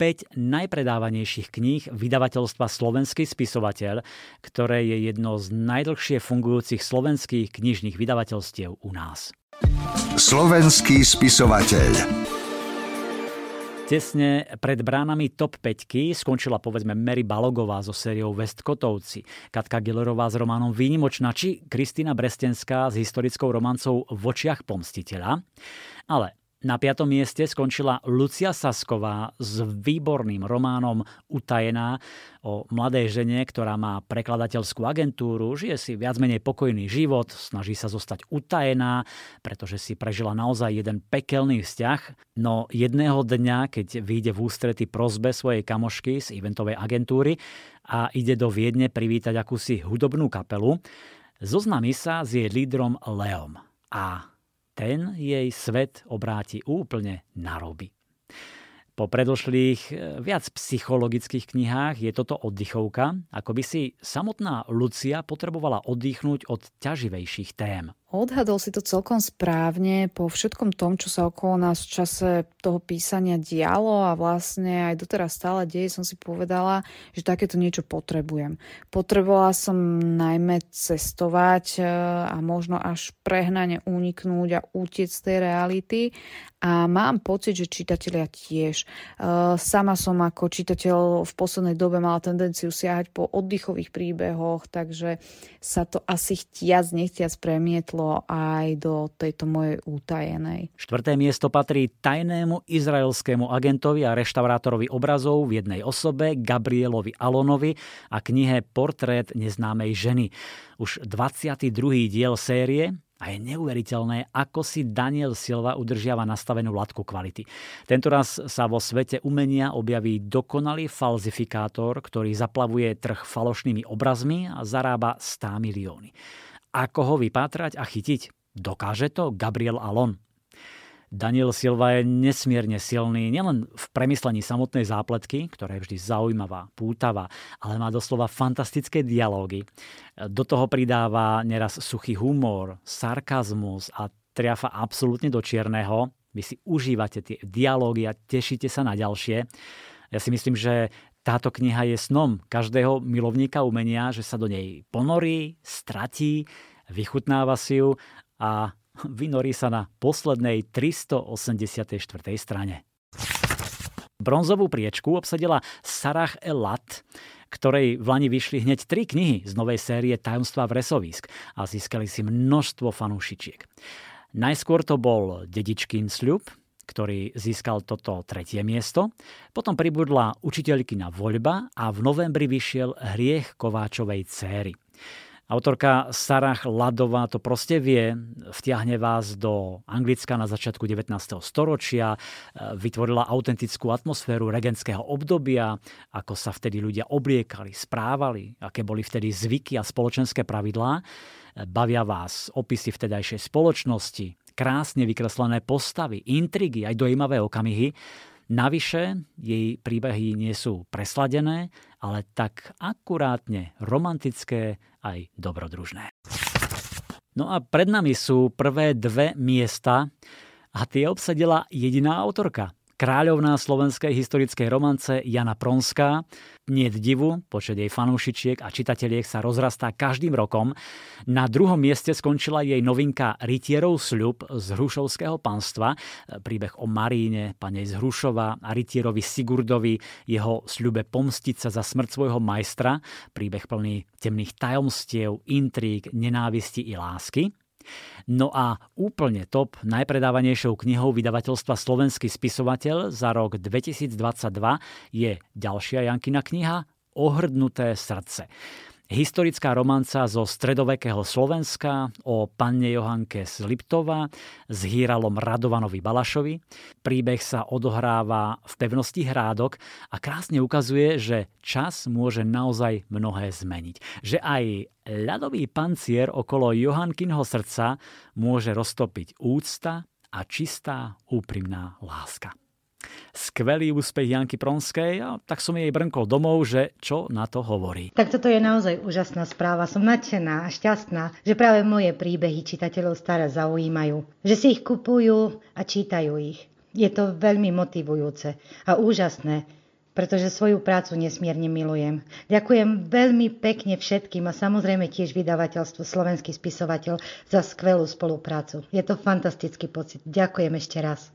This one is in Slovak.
5 najpredávanejších kníh vydavateľstva Slovenský spisovateľ, ktoré je jedno z najdlhšie fungujúcich slovenských knižných vydavateľstiev u nás. Slovenský spisovateľ. Tesne pred bránami top 5 skončila povedzme Mary Balogová so sériou West Kotovci, Katka Gillerová s románom Výnimočná či Kristýna Brestenská s historickou romancou V očiach pomstiteľa. Ale na piatom mieste skončila Lucia Sasková s výborným románom Utajená o mladej žene, ktorá má prekladateľskú agentúru, žije si viac menej pokojný život, snaží sa zostať utajená, pretože si prežila naozaj jeden pekelný vzťah, no jedného dňa, keď vyjde v ústrety prozbe svojej kamošky z eventovej agentúry a ide do Viedne privítať akúsi hudobnú kapelu, zoznámi sa s jej lídrom Leom. A ten jej svet obráti úplne na roby. Po predošlých eh, viac psychologických knihách je toto oddychovka, ako by si samotná Lucia potrebovala oddychnúť od ťaživejších tém. Odhadol si to celkom správne po všetkom tom, čo sa okolo nás v čase toho písania dialo a vlastne aj doteraz stále deje, som si povedala, že takéto niečo potrebujem. Potrebovala som najmä cestovať e, a možno až prehnane uniknúť a utiec z tej reality a mám pocit, že čitatelia tiež. E, sama som ako čitateľ v poslednej dobe mala tendenciu siahať po oddychových príbehoch, takže sa to asi chtiac, nechtiac premietlo prešlo aj do tejto mojej útajenej. Štvrté miesto patrí tajnému izraelskému agentovi a reštaurátorovi obrazov v jednej osobe Gabrielovi Alonovi a knihe Portrét neznámej ženy. Už 22. diel série a je neuveriteľné, ako si Daniel Silva udržiava nastavenú latku kvality. Tento raz sa vo svete umenia objaví dokonalý falzifikátor, ktorý zaplavuje trh falošnými obrazmi a zarába 100 milióny. Ako ho vypátrať a chytiť? Dokáže to Gabriel Alon? Daniel Silva je nesmierne silný nielen v premyslení samotnej zápletky, ktorá je vždy zaujímavá, pútavá, ale má doslova fantastické dialógy. Do toho pridáva neraz suchý humor, sarkazmus a triafa absolútne do čierneho. Vy si užívate tie dialógy a tešíte sa na ďalšie. Ja si myslím, že táto kniha je snom každého milovníka umenia, že sa do nej ponorí, stratí, vychutnáva si ju a vynorí sa na poslednej 384. strane. Bronzovú priečku obsadila Sarah Elat, ktorej v Lani vyšli hneď tri knihy z novej série Tajomstva v Resovisk a získali si množstvo fanúšičiek. Najskôr to bol Dedičkín sľub, ktorý získal toto tretie miesto. Potom pribudla učiteľkina voľba a v novembri vyšiel Hriech Kováčovej céry. Autorka Sarah Ladová to proste vie, vtiahne vás do Anglicka na začiatku 19. storočia, vytvorila autentickú atmosféru regentského obdobia, ako sa vtedy ľudia obliekali, správali, aké boli vtedy zvyky a spoločenské pravidlá. Bavia vás opisy vtedajšej spoločnosti, krásne vykreslené postavy, intrigy, aj dojímavé okamihy. Navyše, jej príbehy nie sú presladené, ale tak akurátne romantické aj dobrodružné. No a pred nami sú prvé dve miesta a tie obsadila jediná autorka – Kráľovná slovenskej historickej romance Jana Pronská. Nie divu, počet jej fanúšičiek a čitateliek sa rozrastá každým rokom. Na druhom mieste skončila jej novinka Rytierov sľub z Hrušovského panstva. Príbeh o Maríne, panej z Hrušova a Rytierovi Sigurdovi, jeho sľube pomstiť sa za smrť svojho majstra. Príbeh plný temných tajomstiev, intríg, nenávisti i lásky. No a úplne top najpredávanejšou knihou vydavateľstva Slovenský spisovateľ za rok 2022 je ďalšia Jankina kniha Ohrdnuté srdce. Historická romanca zo stredovekého Slovenska o panne Johanke z Liptova s hýralom Radovanovi Balašovi. Príbeh sa odohráva v pevnosti Hrádok a krásne ukazuje, že čas môže naozaj mnohé zmeniť. Že aj ľadový pancier okolo Johankinho srdca môže roztopiť úcta a čistá úprimná láska skvelý úspech Janky Pronskej a tak som jej brnkol domov, že čo na to hovorí. Tak toto je naozaj úžasná správa. Som nadšená a šťastná, že práve moje príbehy čitateľov staré zaujímajú. Že si ich kupujú a čítajú ich. Je to veľmi motivujúce a úžasné, pretože svoju prácu nesmierne milujem. Ďakujem veľmi pekne všetkým a samozrejme tiež vydavateľstvu Slovenský spisovateľ za skvelú spoluprácu. Je to fantastický pocit. Ďakujem ešte raz.